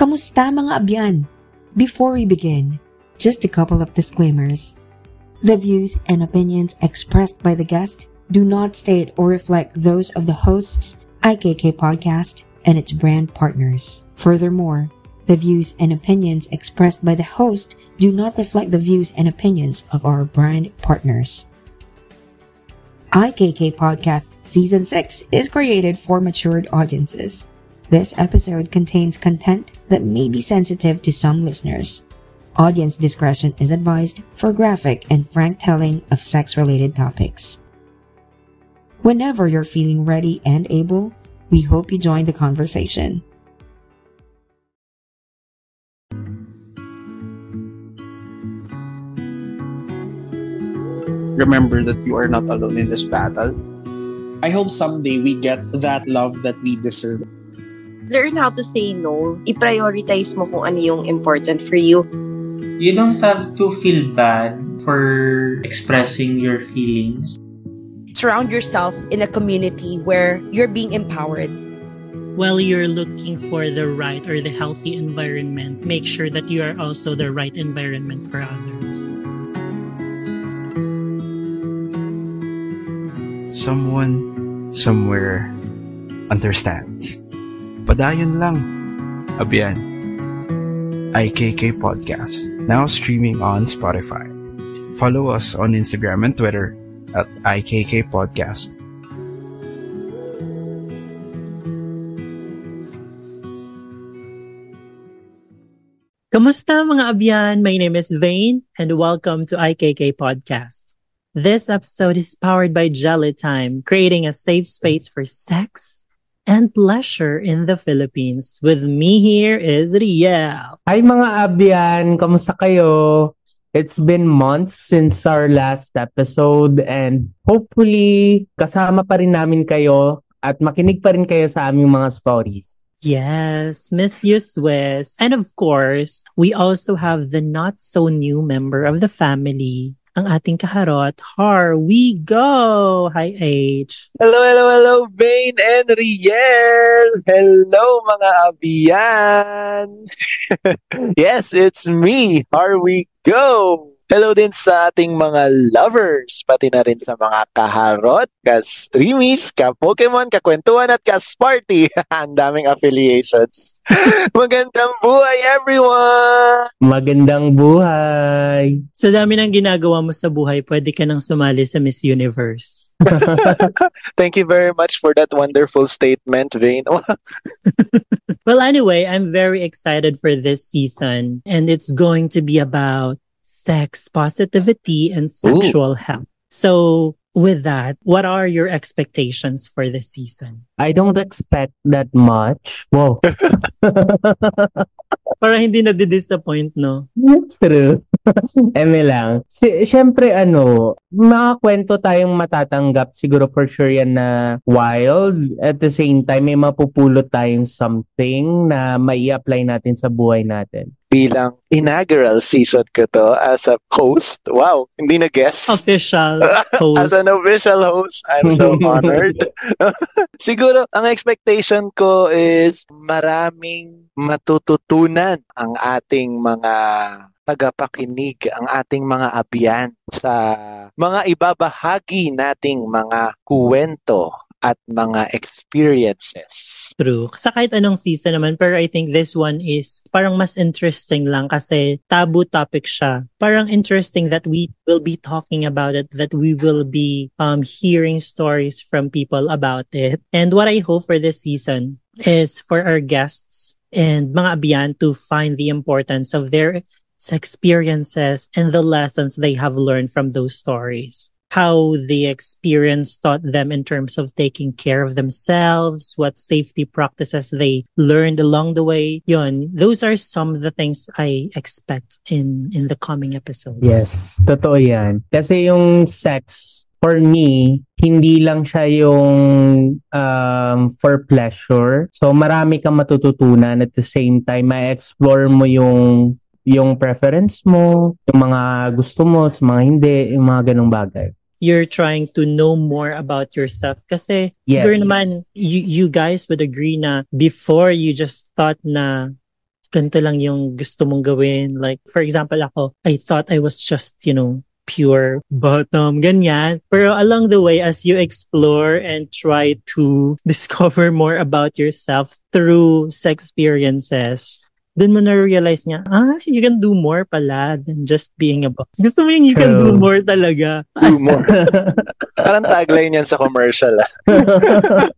Kamusta mga abyan? Before we begin, just a couple of disclaimers. The views and opinions expressed by the guest do not state or reflect those of the hosts, IKK Podcast, and its brand partners. Furthermore, the views and opinions expressed by the host do not reflect the views and opinions of our brand partners. IKK Podcast Season 6 is created for matured audiences. This episode contains content that may be sensitive to some listeners. Audience discretion is advised for graphic and frank telling of sex related topics. Whenever you're feeling ready and able, we hope you join the conversation. remember that you are not alone in this battle. I hope someday we get that love that we deserve. Learn how to say no. I-prioritize mo kung ano yung important for you. You don't have to feel bad for expressing your feelings. Surround yourself in a community where you're being empowered. While you're looking for the right or the healthy environment, make sure that you are also the right environment for others. someone somewhere understands. Padayon lang. Abiyan. IKK Podcast, now streaming on Spotify. Follow us on Instagram and Twitter at IKK Podcast. Kamusta mga abyan? My name is Vane and welcome to IKK Podcast. This episode is powered by Jelly Time, creating a safe space for sex and pleasure in the Philippines. With me here is Riel. Hi mga abyan, kamusta kayo? It's been months since our last episode and hopefully kasama pa rin namin kayo at makinig pa rin kayo sa aming mga stories. Yes, Miss you, Swiss. And of course, we also have the not so new member of the family, ang ating kaharot, Har We Go! Hi, H. Hello, hello, hello, Vane and Riel! Hello, mga abiyan! yes, it's me, Har We Go! Hello din sa ating mga lovers, pati na rin sa mga kaharot, ka-streamies, ka-Pokemon, ka-kwentuhan at ka-Sparty. Ang daming affiliations. Magandang buhay, everyone! Magandang buhay! Sa dami ng ginagawa mo sa buhay, pwede ka nang sumali sa Miss Universe. Thank you very much for that wonderful statement, Vane. well, anyway, I'm very excited for this season, and it's going to be about sex positivity and sexual Ooh. health. So, with that, what are your expectations for this season? I don't expect that much. Whoa. Para hindi na disappoint no? True. Eme lang. Si, Siyempre, ano, mga kwento tayong matatanggap. Siguro for sure yan na wild. At the same time, may mapupulot tayong something na mai apply natin sa buhay natin bilang inaugural season ko to as a host. Wow, hindi na guest. Official host. as an official host, I'm so honored. Siguro, ang expectation ko is maraming matututunan ang ating mga tagapakinig, ang ating mga abyan sa mga ibabahagi nating mga kuwento at mga experiences. True. Sa kahit anong season naman, pero I think this one is parang mas interesting lang kasi taboo topic siya. Parang interesting that we will be talking about it, that we will be um, hearing stories from people about it. And what I hope for this season is for our guests and mga abyan to find the importance of their experiences and the lessons they have learned from those stories how the experience taught them in terms of taking care of themselves, what safety practices they learned along the way. Yun, those are some of the things I expect in in the coming episodes. Yes, totoo yan. Kasi yung sex for me, hindi lang siya yung um, for pleasure. So marami kang matututunan at the same time, ma-explore mo yung yung preference mo, yung mga gusto mo, sa mga hindi, yung mga ganong bagay you're trying to know more about yourself. Kasi yes. siguro naman, you, you guys would agree na before you just thought na ganito lang yung gusto mong gawin. Like, for example, ako, I thought I was just, you know, pure bottom, ganyan. Pero along the way, as you explore and try to discover more about yourself through sex experiences, dun mo na-realize nga, ah, you can do more pala than just being a bottom. Gusto mo yung you can do more talaga. Do more. Parang tagline yan sa commercial. ah.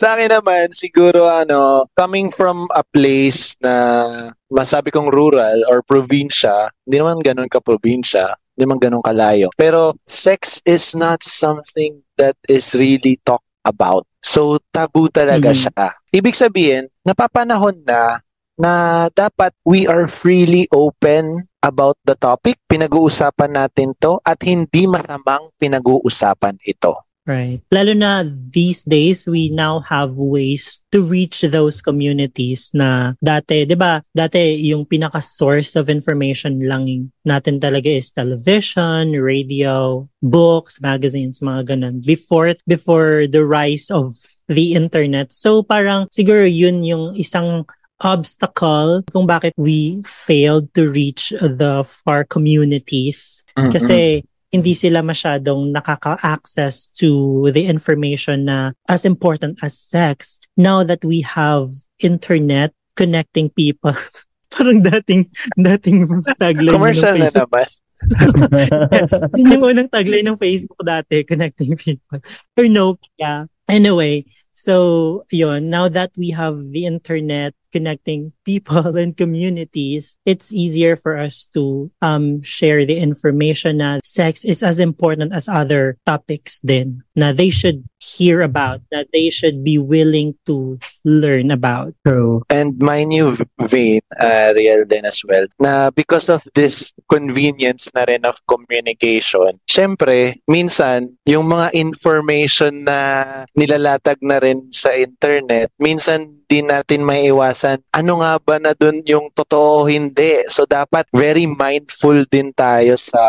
sa akin naman, siguro ano, coming from a place na masabi kong rural or probinsya, hindi naman ganun ka-probinsya, hindi naman ganun kalayo. Pero sex is not something that is really talked about. So, tabu talaga Mhm. siya. Ibig sabihin, napapanahon na na dapat we are freely open about the topic. Pinag-uusapan natin to at hindi masamang pinag-uusapan ito. Right. Lalo na these days, we now have ways to reach those communities na dati, di ba, dati yung pinaka-source of information lang natin talaga is television, radio, books, magazines, mga ganun. Before, before the rise of the internet. So parang siguro yun yung isang obstacle kung bakit we failed to reach the far communities. Kasi hindi sila masyadong nakaka-access to the information na as important as sex. Now that we have internet connecting people, parang dating dating tagline Commercial ng na Facebook. naman. yes. Yun yung unang tagline ng Facebook dati, connecting people. Or Nokia. Anyway, so yun, now that we have the internet connecting people and communities, it's easier for us to um share the information na sex is as important as other topics din na they should hear about, that they should be willing to learn about. True. And my new vein, uh, real din as well, na because of this convenience na rin of communication, syempre, minsan, yung mga information na nilalatag na rin sa internet, minsan di natin may iwasan, ano nga ba na dun yung totoo o hindi? So, dapat very mindful din tayo sa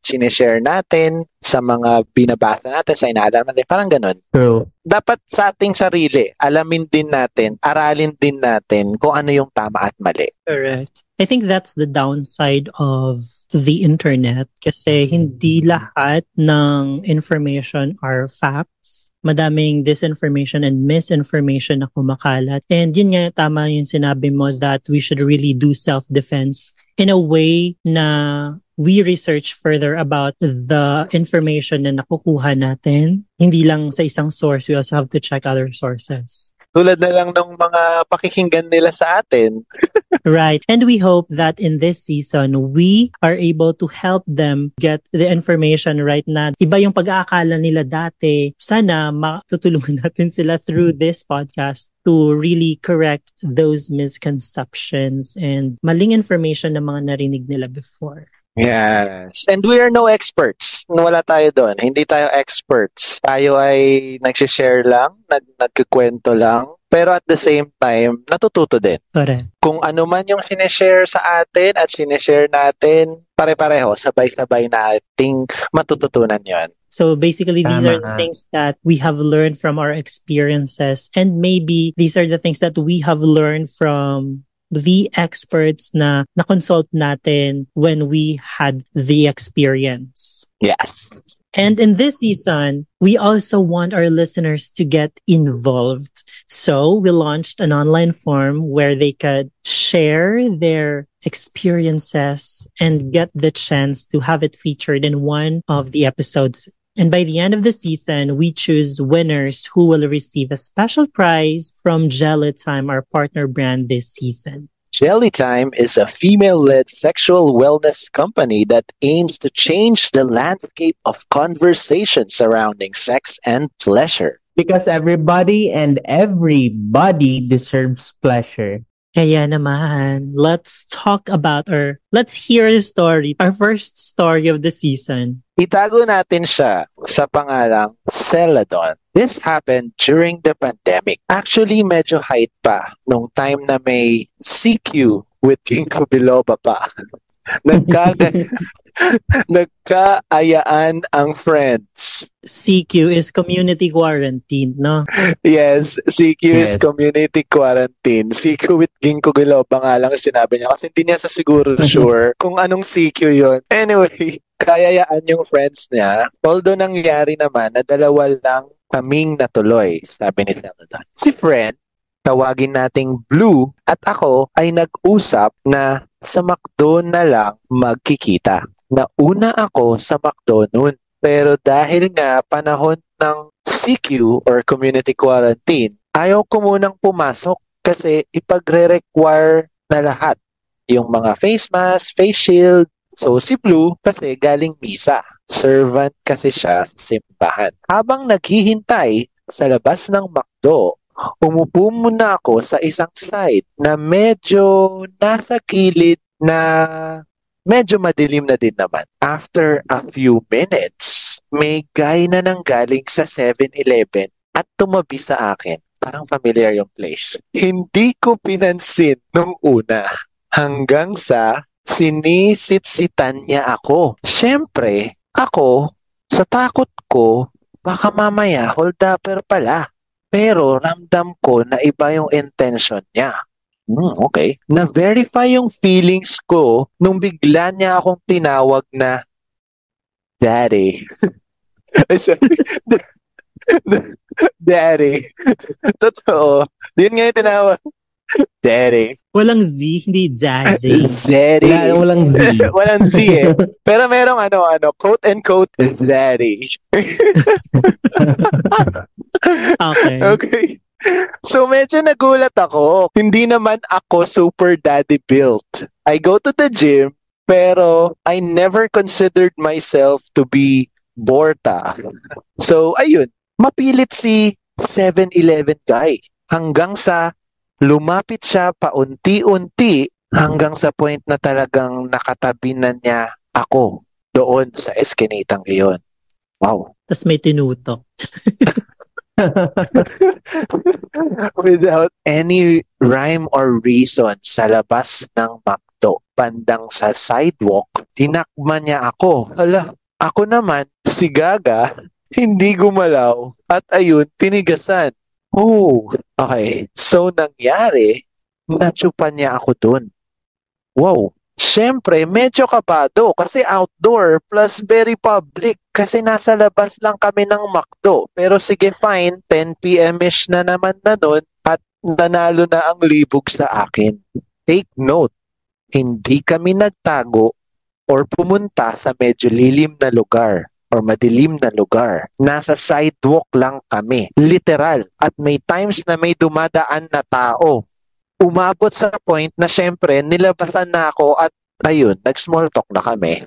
sinishare natin, sa mga binabasa natin, sa inaalaman natin, parang ganun True. dapat sa ating sarili, alamin din natin, aralin din natin kung ano yung tama at mali. Correct. I think that's the downside of the internet kasi hindi lahat ng information are facts. Madaming disinformation and misinformation na kumakalat. And yun nga, tama yung sinabi mo that we should really do self-defense in a way na we research further about the information na nakukuha natin. Hindi lang sa isang source, we also have to check other sources. Tulad na lang ng mga pakikinggan nila sa atin. Right. And we hope that in this season, we are able to help them get the information right na iba yung pag-aakala nila dati. Sana matutulungan natin sila through this podcast to really correct those misconceptions and maling information na mga narinig nila before. Yes. And we are no experts. Wala tayo doon. Hindi tayo experts. Tayo ay nagsishare lang, nag nagkikwento lang. Pero at the same time, natututo din. Correct. Kung ano man yung sinishare sa atin at sinishare natin, pare-pareho, sabay-sabay nating matututunan yon. So basically, these Tama are the things that we have learned from our experiences. And maybe these are the things that we have learned from the experts na na-consult natin when we had the experience. Yes. And in this season, we also want our listeners to get involved. So we launched an online form where they could share their experiences and get the chance to have it featured in one of the episodes. And by the end of the season, we choose winners who will receive a special prize from Gelatime, our partner brand this season. Jelly Time is a female led sexual wellness company that aims to change the landscape of conversation surrounding sex and pleasure. Because everybody and everybody deserves pleasure. Kaya naman, let's talk about or let's hear the story, our first story of the season. Itago natin siya sa pangalang Celadon. This happened during the pandemic. Actually, medyo height pa nung time na may CQ with Ginkgo biloba pa. Nagkaga nagkaayaan ang friends. CQ is community quarantine, no? Yes, CQ is Yes. community quarantine. CQ with Ginkgo biloba nga lang sinabi niya kasi hindi niya sa siguro sure kung anong CQ yon. Anyway, kayayaan yung friends niya. Although nangyari naman na dalawa lang kaming natuloy, sabi ni Sheldon. Si friend, tawagin nating Blue at ako ay nag-usap na sa McDo na lang magkikita. Nauna ako sa McDo noon. Pero dahil nga panahon ng CQ or community quarantine, ayaw ko munang pumasok kasi ipagre-require na lahat. Yung mga face mask, face shield. So si Blue kasi galing misa. Servant kasi siya sa simbahan. Habang naghihintay sa labas ng McDo, umupo muna ako sa isang side na medyo nasa gilid na medyo madilim na din naman. After a few minutes, may guy na nang galing sa 7-Eleven at tumabi sa akin. Parang familiar yung place. Hindi ko pinansin nung una hanggang sa sinisitsitan niya ako. Siyempre, ako, sa takot ko, baka mamaya hold upper pala. Pero ramdam ko na iba yung intention niya. Hmm, okay. Na-verify yung feelings ko nung bigla niya akong tinawag na Daddy. Daddy. Totoo. Yun nga yung tinawag. Daddy. Walang Z, hindi Jazzy. Daddy. Wala, walang Z. Walang Z eh. Pero merong ano, ano, quote and quote, Daddy. Okay. Okay. So medyo nagulat ako. Hindi naman ako super daddy built. I go to the gym, pero I never considered myself to be Borta. So ayun, mapilit si 7-Eleven guy hanggang sa lumapit siya paunti-unti hanggang sa point na talagang nakatabi na niya ako doon sa eskinitang iyon. Wow. Tapos may tinutok. without any rhyme or reason sa labas ng McDo, bandang sa sidewalk, tinakman niya ako. Hala, ako naman, si Gaga, hindi gumalaw. At ayun, tinigasan. Oh, okay. So, nangyari, natsupan niya ako dun. Wow. Siyempre, medyo kabado kasi outdoor plus very public kasi nasa labas lang kami ng McDo. Pero sige fine, 10pm-ish na naman na nun at nanalo na ang libog sa akin. Take note, hindi kami nagtago or pumunta sa medyo lilim na lugar or madilim na lugar. Nasa sidewalk lang kami. Literal. At may times na may dumadaan na tao umabot sa point na syempre nilabasan na ako at ayun, nag-small talk na kami.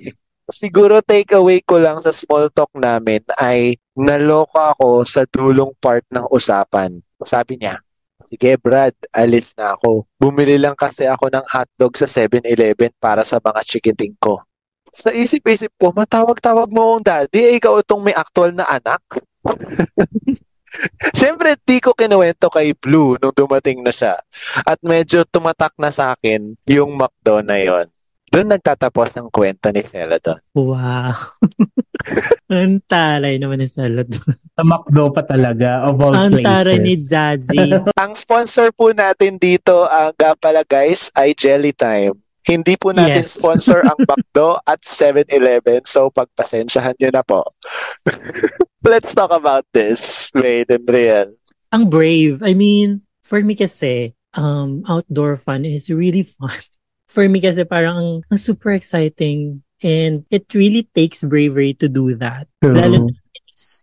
Siguro takeaway ko lang sa small talk namin ay naloka ako sa dulong part ng usapan. Sabi niya, sige Brad, alis na ako. Bumili lang kasi ako ng hotdog sa 7-Eleven para sa mga chikiting ko. Sa isip-isip ko, matawag-tawag mo akong daddy, eh, ikaw itong may actual na anak. Siyempre, di ko kinuwento kay Blue nung dumating na siya. At medyo tumatak na sa akin yung McDo na yon. Doon nagtatapos ang kwento ni Celadon. Wow. Ang taray naman ni Salad. Sa McDo pa talaga, of all Ang places. taray ni Jazzy. Ang sponsor po natin dito, ang uh, pala guys, ay Jelly Time. Hindi po natin Yes. sponsor ang McDo at 7-Eleven, so pagpasensyahan nyo na po. Let's talk about this, Wade and Brian. Ang brave. I mean, for me kasi, um, outdoor fun is really fun. For me kasi parang ang, ang super exciting and it really takes bravery to do that. True. Lalo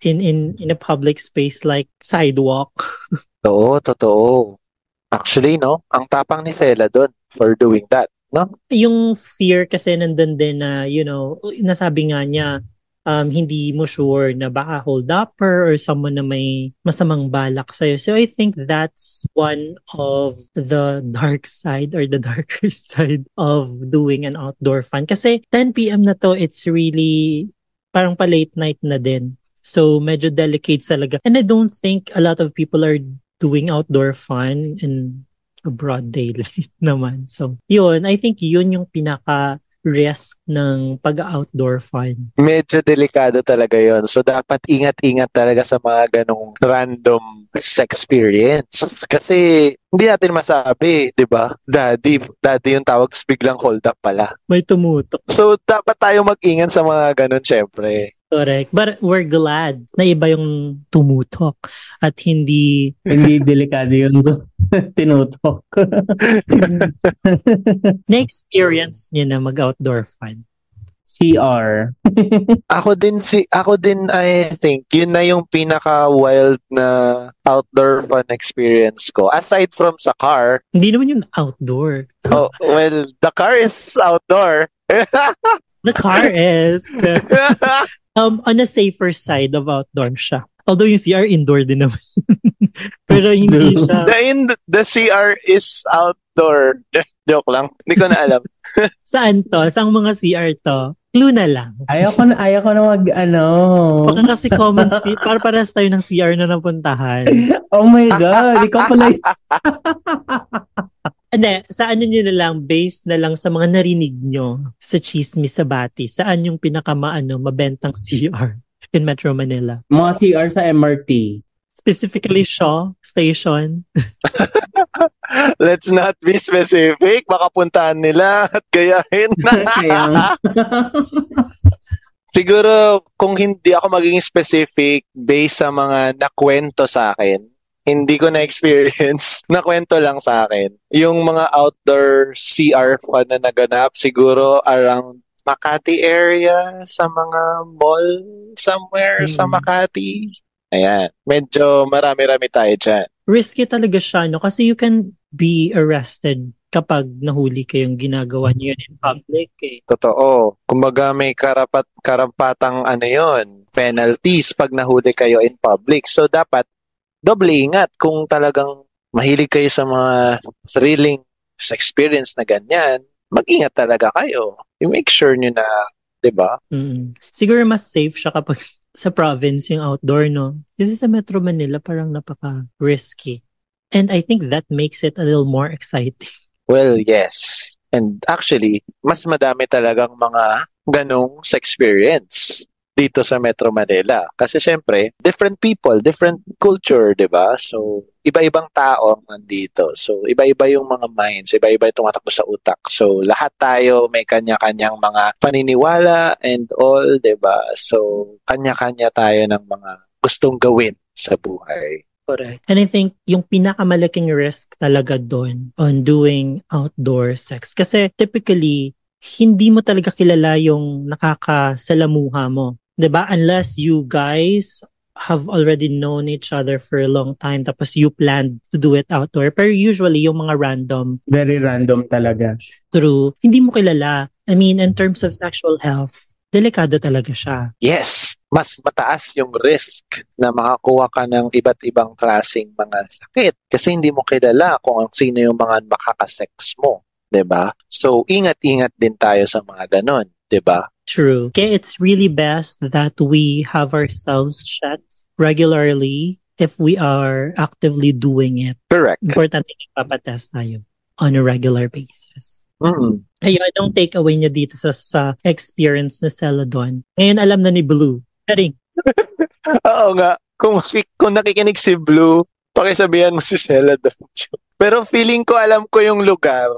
in, in, in a public space like sidewalk. Oo, totoo. Actually, no, ang tapang ni Celadon for doing that? Yung fear kasi nandun din na, you know, nasabi nga niya, um, hindi mo sure na baka hold upper or someone na may masamang balak sa'yo. So I think that's one of the dark side or the darker side of doing an outdoor fun. Kasi 10 p.m. na to, it's really parang pa late night na din. So medyo delicate talaga. And I don't think a lot of people are doing outdoor fun in a broad daylight naman. So, yun, I think yun yung pinaka risk ng pag-outdoor fun. Medyo delikado talaga yon So, dapat ingat-ingat talaga sa mga ganong random sex experience. Kasi, hindi natin masabi, di ba? Daddy, daddy yung tawag, biglang hold up pala. May tumutok. So, dapat tayo mag-ingat sa mga ganon, syempre. Correct. But we're glad na iba yung tumutok at hindi Hindi delikado yung tinutok. na-experience niyo na mag-outdoor fun. CR. Ako din si ako din I think yun na yung pinaka wild na outdoor fun experience ko aside from sa car. Hindi naman yun outdoor. Oh, well, the car is outdoor. The car is um on a safer side of outdoor siya. Although yung CR indoor din naman. Pero hindi siya. the in the CR is outdoor. Joke lang. Hindi ko na alam. Saan to? Saan mga CR to? Clue na lang. Ayaw ko na, ayaw ko na mag, ano. Baka kasi common C, para paras tayo ng CR na napuntahan. Oh my God, ikaw pala. Hindi, sa ano nyo na lang, based na lang sa mga narinig nyo sa chismis sa bati, saan yung pinakamaano, mabentang CR in Metro Manila? Mga CR sa MRT. Specifically Shaw Station. Let's not be specific. Baka puntahan nila at gayahin. Kaya. Siguro, kung hindi ako maging specific based sa mga nakwento sa akin, hindi ko na-experience. nakwento lang sa akin. Yung mga outdoor CR fun na naganap, siguro around Makati area, sa mga mall somewhere sa Hmm. Makati. Ayan. Medyo marami-rami tayo dyan. Risky talaga siya, no? Kasi you can be arrested kapag nahuli kayong ginagawa niyo yun in public eh. Totoo. Kumbaga may karapat karapatang ano yon penalties pag nahuli kayo in public. So dapat doble ingat kung talagang mahilig kayo sa mga thrilling experience na ganyan. Mag-ingat talaga kayo. I-make sure nyo na, 'di ba? Mm. Siguro mas safe siya kapag sa province yung outdoor, no? Kasi sa Metro Manila parang napaka-risky. And I think that makes it a little more exciting. Well, yes. And actually, mas madami talagang mga ganong sa experience dito sa Metro Manila. Kasi syempre, different people, different culture, di ba? So, iba-ibang tao ang nandito. So, iba-iba yung mga minds, iba-iba yung tumatakbo sa utak. So, lahat tayo may kanya-kanyang mga paniniwala and all, di ba? So, kanya-kanya tayo ng mga gustong gawin sa buhay. Correct. And I think yung pinakamalaking risk talaga doon on doing outdoor sex. Kasi typically, hindi mo talaga kilala yung nakakasalamuha mo. 'Di ba Unless you guys have already known each other for a long time tapos you planned to do it outdoor. Pero usually yung mga random Very random talaga. through, hindi mo kilala. I mean, in terms of sexual health, delikado talaga siya. yes, mas mataas yung risk na makakuha ka ng iba't ibang klaseng mga sakit kasi hindi mo kilala kung sino yung mga makakasex mo, 'di ba? So ingat-ingat din tayo sa mga ganon, 'di ba? True. Okay, it's really best that we have ourselves checked regularly if we are actively doing it. Correct. Important ipapatest tayo on a regular basis. Mm. Ayun, anong takeaway niya dito sa, sa experience na Celadon? Ngayon alam na ni Blue. Karing, Oo nga. Kung, kung nakikinig si Blue, pakisabihan mo si Stella doon. Pero feeling ko alam ko yung lugar.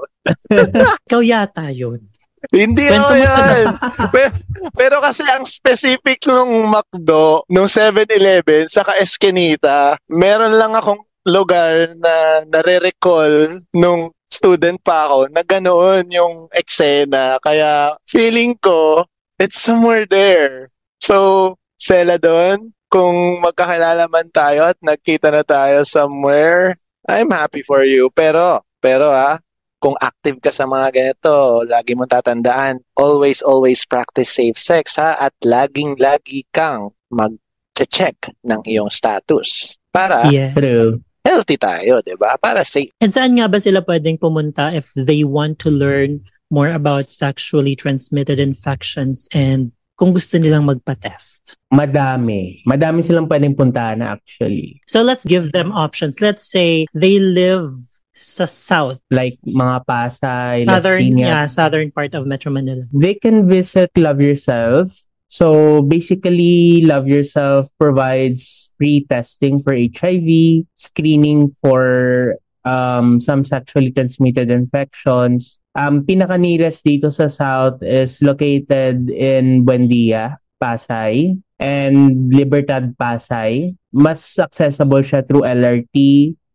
ikaw yata yun. Hindi Kwento ako yan. pero, pero kasi ang specific nung McDo, nung 7-Eleven, saka Eskinita, meron lang akong lugar na nare-recall nung student pa ako na ganoon yung eksena. Kaya feeling ko, it's somewhere there. So, Sela doon, kung magkakilala man tayo at nagkita na tayo somewhere, I'm happy for you. Pero, pero ah, kung active ka sa mga ganito, lagi mong tatandaan, always, always practice safe sex ha, at laging-lagi kang mag-check ng iyong status para Yes. True. healthy tayo, di ba? Para safe. And saan nga ba sila pwedeng pumunta if they want to learn more about sexually transmitted infections and kung gusto nilang magpa-test? Madami. Madami silang pwedeng puntahan na actually. So let's give them options. Let's say they live sa south, like mga Pasay, southern, yeah, southern part of Metro Manila. They can visit Love Yourself. So basically, Love Yourself provides free testing for HIV, screening for um, some sexually transmitted infections. Um, pinaka nearest dito sa South is located in Buendia, Pasay, and Libertad, Pasay. Mas accessible siya through LRT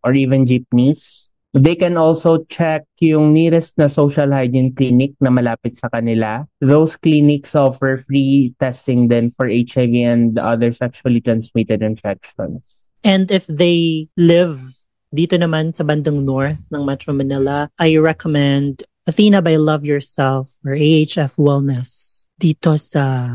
or even jeepneys. They can also check yung nearest na social hygiene clinic na malapit sa kanila. Those clinics offer free testing then for HIV and other sexually transmitted infections. And if they live dito naman sa bandang north ng Metro Manila, I recommend Athena by Love Yourself or AHF Wellness dito sa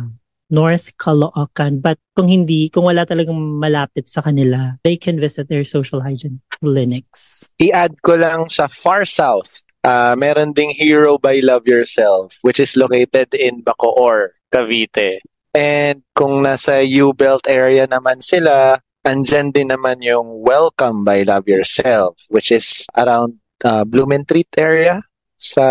North Caloocan. But kung hindi, kung wala talagang malapit sa kanila, they can visit their social hygiene clinics. I-add ko lang sa far south, ah, meron ding Hero by Love Yourself, which is located in Bacoor, Cavite. And kung nasa U-Belt area naman sila, andyan din naman yung Welcome by Love Yourself, which is around uh, Blumentritt area, sa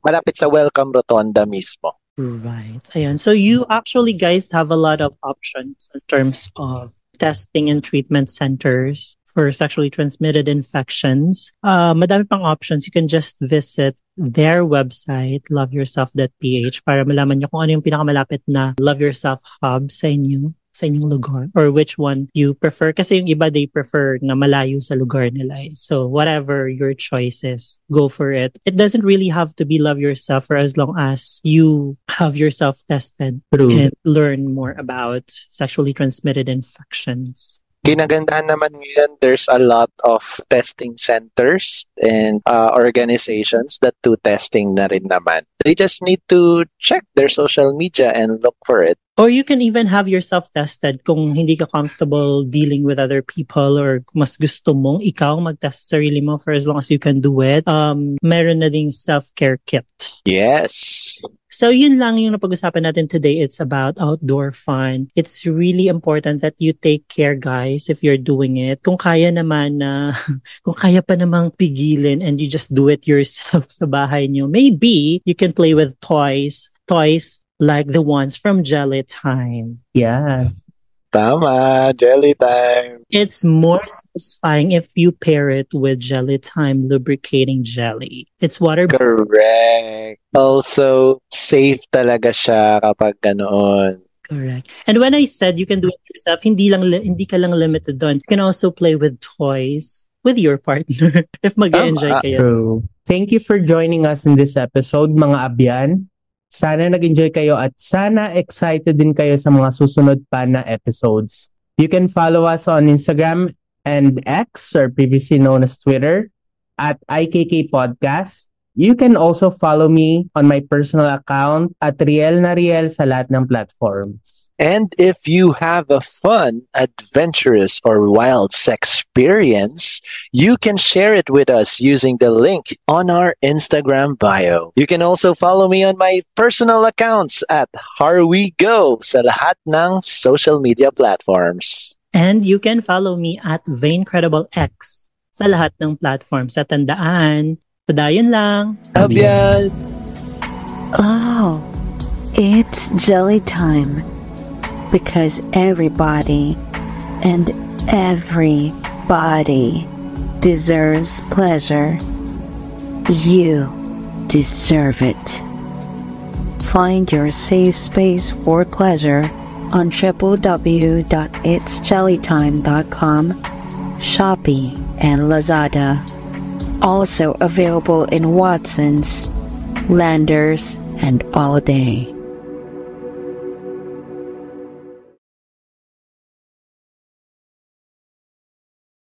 malapit sa Welcome Rotonda mismo. Right. Ayan. So you actually guys have a lot of options in terms of testing and treatment centers for sexually transmitted infections. Uh, madami pang options. You can just visit their website, loveyourself.ph, para malaman nyo kung ano yung pinakamalapit na Love Yourself hub sa inyo sa inyong lugar or which one you prefer kasi yung iba they prefer na malayo sa lugar nila eh. so whatever your choice is go for it it doesn't really have to be love yourself for as long as you have yourself tested True. and learn more about sexually transmitted infections Ginagandahan naman ngayon, there's a lot of testing centers and uh, organizations that do testing na rin naman. They just need to check their social media and look for it. Or you can even have yourself tested kung hindi ka comfortable dealing with other people or mas gusto mong ikaw mag-test sa sarili mo for as long as you can do it. Um, meron na ding self-care kit. Yes. So yun lang yung napag-usapan natin today. It's about outdoor fun. It's really important that you take care guys if you're doing it. Kung kaya naman na, kung kaya pa namang pigilin and you just do it yourself sa bahay nyo, maybe you can play with toys. Toys like the ones from Jelly Time. Yes. Tama, jelly time. It's more satisfying if you pair it with Jelly Time lubricating jelly. It's water Correct. Also, safe talaga siya kapag ganoon. Correct. And when I said you can do it yourself, hindi lang hindi ka lang limited doon. You can also play with toys with your partner if mag-enjoy kayo. True. Thank you for joining us in this episode, mga abyan. Sana nag-enjoy kayo at sana excited din kayo sa mga susunod pa na episodes. You can follow us on Instagram and X, or previously known as Twitter, at IKK Podcast. You can also follow me on my personal account at Riel na Riel sa lahat ng platforms. And if you have a fun, adventurous, or wild sex experience, you can share it with us using the link on our Instagram bio. You can also follow me on my personal accounts at HarWeGo sa lahat ng social media platforms. And you can follow me at VaincredibleX sa lahat ng platforms. Sa tandaan, padayon lang. Abyan! Oh, it's jelly time. Because everybody and everybody deserves pleasure. You deserve it. Find your safe space for pleasure on www.itsjellytime.com, Shopee, and Lazada. Also available in Watson's, Landers, and All Day.